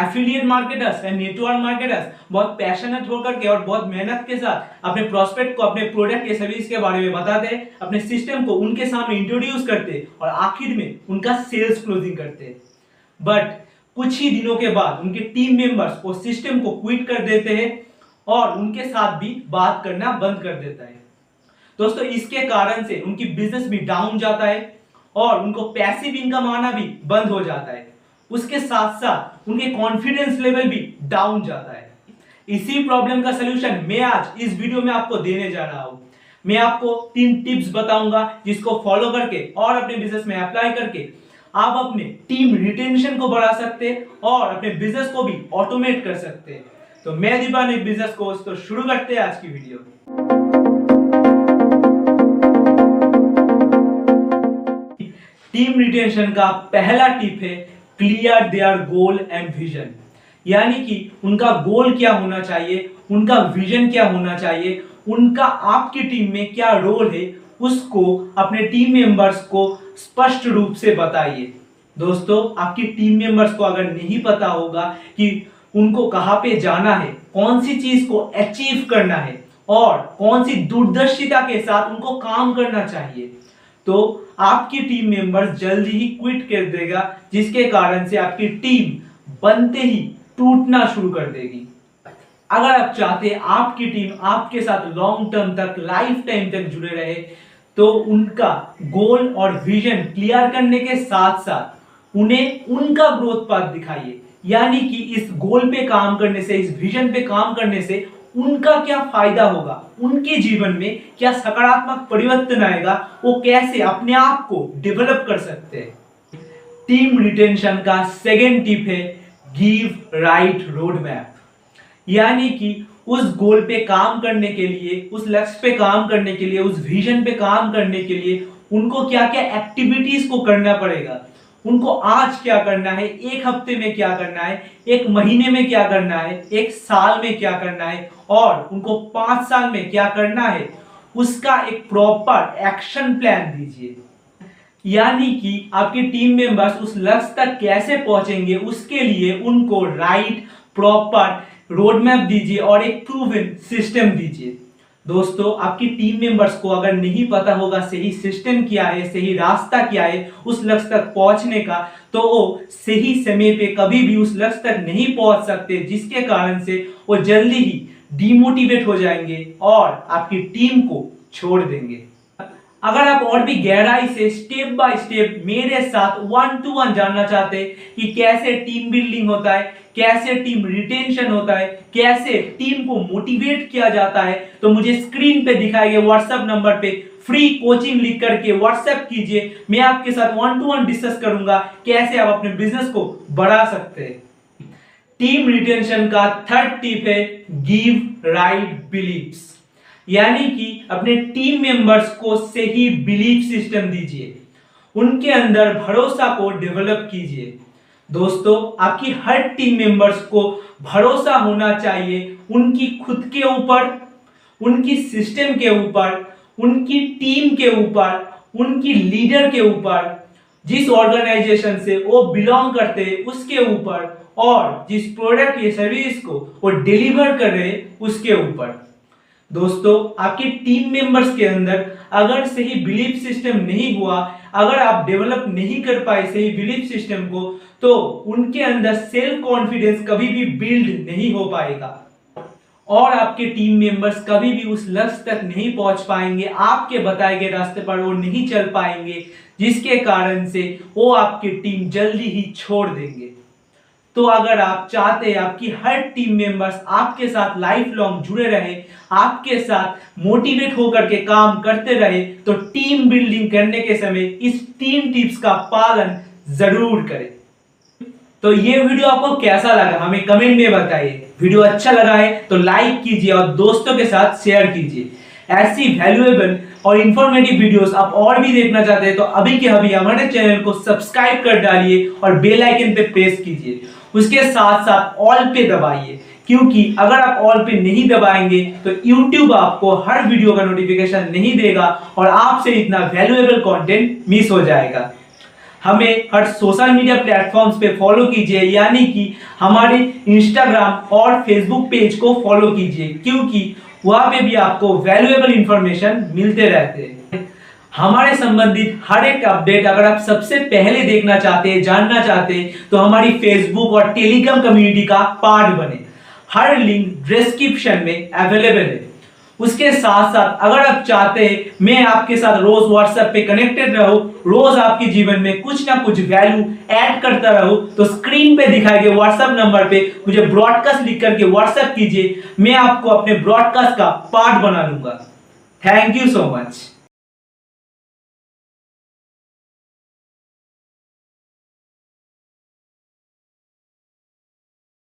Affiliate marketers and network marketers बहुत passionate होकर के और बहुत मेहनत के साथ अपने प्रोस्पेक्ट को, अपने प्रोडक्ट या सर्विस के बारे में बताते हैं अपने सिस्टम को उनके सामने इंट्रोड्यूस करते और आखिर में उनका सेल्स क्लोजिंग करते। बट कुछ ही दिनों के बाद उनके टीम मेंबर्स वो सिस्टम को क्विट कर देते हैं और उनके साथ भी बात करना बंद कर देता है। दोस्तों, इसके कारण से उनकी बिज़नेस भी डाउन जाता है और उनको पैसिव इनकम आना भी बंद हो जाता है। उसके साथ साथ उनके कॉन्फिडेंस लेवल भी डाउन जाता है। इसी प्रॉब्लम का सोल्यूशन मैं आज इस वीडियो में आपको देने जा रहा हूँ। मैं आपको तीन टिप्स बताऊँगा जिसको फॉलो करके और अपने बिज़नेस में अप्लाई करके आप अपने टीम रिटेंशन को बढ़ा सकते हैं और अपने बिज़नेस को भी ऑटोमेट कर सकते हैं। तो मैं दीपान एक बिज़नेस कोर्स तो शुरू करते हैं आज की वीडियो टीम रिटेंशन का पहला टिप है clear their goal and vision यानी कि उनका गोल क्या होना चाहिए, उनका विजन क्या होना चाहिए, उनका आपकी टीम में क्या रोल है, उसको, अपने टीम मेंबर्स को स्पष्ट रूप से बताइए। दोस्तों, आपकी टीम मेंबर्स को अगर नहीं पता होगा कि उनको कहाँ पे जाना है, कौन सी चीज़ को अचीव करना है, और कौन सी दूरदर्शिता के साथ उनको काम करना चाहिए तो आपकी टीम मेंबर्स जल्दी ही क्विट कर देगा, जिसके कारण से आपकी टीम बनते ही टूटना शुरू कर देगी। अगर आप चाहते हैं आपकी टीम आपके साथ लॉन्ग टर्म तक लाइफ टाइम तक जुड़े रहे तो उनका गोल और विजन क्लियर करने के साथ साथ उन्हें उनका ग्रोथ पाथ दिखाइए। यानी कि इस गोल पे काम करने से, इस विजन पे काम करने से उनका क्या फ़ायदा होगा? उनके जीवन में क्या सकारात्मक परिवर्तन आएगा? वो कैसे अपने आप को डेवलप कर सकते हैं? टीम रिटेंशन का सेकेंड टिप है गिव राइट रोड मैप यानी कि उस गोल पे काम करने के लिए, उस लक्ष्य पे काम करने के लिए, उस विजन पे काम करने के लिए उनको क्या क्या एक्टिविटीज़ को करना पड़ेगा? उनको आज क्या करना है? एक हफ़्ते में क्या करना है? एक महीने में क्या करना है? एक साल में क्या करना है? और उनको पाँच साल में क्या करना है? उसका एक प्रॉपर एक्शन प्लान दीजिए। यानी कि आपके टीम मेंबर्स उस लक्ष्य तक कैसे पहुँचेंगे, उसके लिए उनको राइट प्रॉपर रोड मैप दीजिए और एक प्रूवन सिस्टम दीजिए। दोस्तों, आपकी टीम मेंबर्स को अगर नहीं पता होगा, सही सिस्टम क्या है, सही रास्ता क्या है उस लक्ष्य तक पहुँचने का तो वो सही समय पे कभी भी उस लक्ष्य तक नहीं पहुँच सकते, जिसके कारण से वो जल्दी ही डिमोटिवेट हो जाएँगे और आपकी टीम को छोड़ देंगे। अगर आप और भी गहराई से स्टेप बाय स्टेप मेरे साथ वन टू वन जानना चाहते हैं कि कैसे टीम बिल्डिंग होता है, कैसे टीम रिटेंशन होता है, कैसे टीम को मोटिवेट किया जाता है तो मुझे स्क्रीन पे दिखाए गए व्हाट्सएप नंबर पे फ्री कोचिंग लिख करके व्हाट्सएप कीजिए। मैं आपके साथ वन टू वन डिस्कस करूँगा कैसे आप अपने बिज़नेस को बढ़ा सकते हैं। टीम रिटेंशन का थर्ड टिप है गिव राइट बिलीव्स यानी कि अपने टीम मेंबर्स को सही बिलीफ सिस्टम दीजिए। उनके अंदर भरोसा को डेवलप कीजिए। दोस्तों, आपकी हर टीम मेंबर्स को भरोसा होना चाहिए उनकी खुद के ऊपर, उनकी सिस्टम के ऊपर, उनकी टीम के ऊपर, उनकी लीडर के ऊपर, जिस ऑर्गेनाइजेशन से वो बिलोंग करते हैं उसके ऊपर और जिस प्रोडक्ट या सर्विस को वो डिलीवर कर रहे हैं उसके ऊपर। दोस्तों, आपके टीम मेंबर्स के अंदर अगर सही बिलीफ सिस्टम नहीं हुआ, अगर आप डेवलप नहीं कर पाए सही बिलीफ सिस्टम को तो उनके अंदर सेल्फ कॉन्फिडेंस कभी भी बिल्ड नहीं हो पाएगा। और आपके टीम मेंबर्स कभी भी उस लक्ष्य तक नहीं पहुँच पाएँगे, आपके बताए गए रास्ते पर वो नहीं चल पाएँगे, जिसके कारण से वो आपकी टीम जल्दी ही छोड़ देंगे। तो अगर आप चाहते हैं आपकी हर टीम मेंबर्स आपके साथ लाइफ लॉन्ग जुड़े रहे आपके साथ मोटिवेट होकर के काम करते रहे तो टीम बिल्डिंग करने के समय इस तीन टिप्स का पालन ज़रूर करें। तो ये वीडियो आपको कैसा लगा, हमें कमेंट में बताइए। वीडियो अच्छा लगा है तो लाइक कीजिए और दोस्तों के साथ शेयर कीजिए। ऐसी वैल्यूएबल और इंफॉर्मेटिव वीडियोस आप और भी देखना चाहते हैं तो अभी के अभी हमारे चैनल को सब्सक्राइब कर डालिए और बेल आइकन पे प्रेस कीजिए। उसके साथ साथ ऑल पे दबाइए। क्योंकि अगर आप ऑल पे नहीं दबाएँगे तो YouTube आपको हर वीडियो का नोटिफिकेशन नहीं देगा और आपसे इतना वैल्यूएबल कंटेंट मिस हो जाएगा। हमें हर सोशल मीडिया प्लेटफॉर्म्स पे फॉलो कीजिए, यानी कि हमारे इंस्टाग्राम और फेसबुक पेज को फॉलो कीजिए, क्योंकि वहाँ पे भी आपको वैल्यूएबल इंफॉर्मेशन मिलते रहते हैं। हमारे संबंधित हर एक अपडेट अगर आप सबसे पहले देखना चाहते हैं, जानना चाहते हैं तो हमारी फेसबुक और टेलीग्राम कम्युनिटी का पार्ट बने। हर लिंक डिस्क्रिप्शन में अवेलेबल है। उसके साथ साथ अगर आप चाहते हैं मैं आपके साथ रोज व्हाट्सएप पे कनेक्टेड रहूँ, रोज आपके जीवन में कुछ ना कुछ वैल्यू ऐड करता रहूँ तो स्क्रीन पे दिखाए गए व्हाट्सएप नंबर पे मुझे ब्रॉडकास्ट लिख करके व्हाट्सएप कीजिए, मैं आपको अपने ब्रॉडकास्ट का पार्ट बना लूँगा थैंक यू सो मच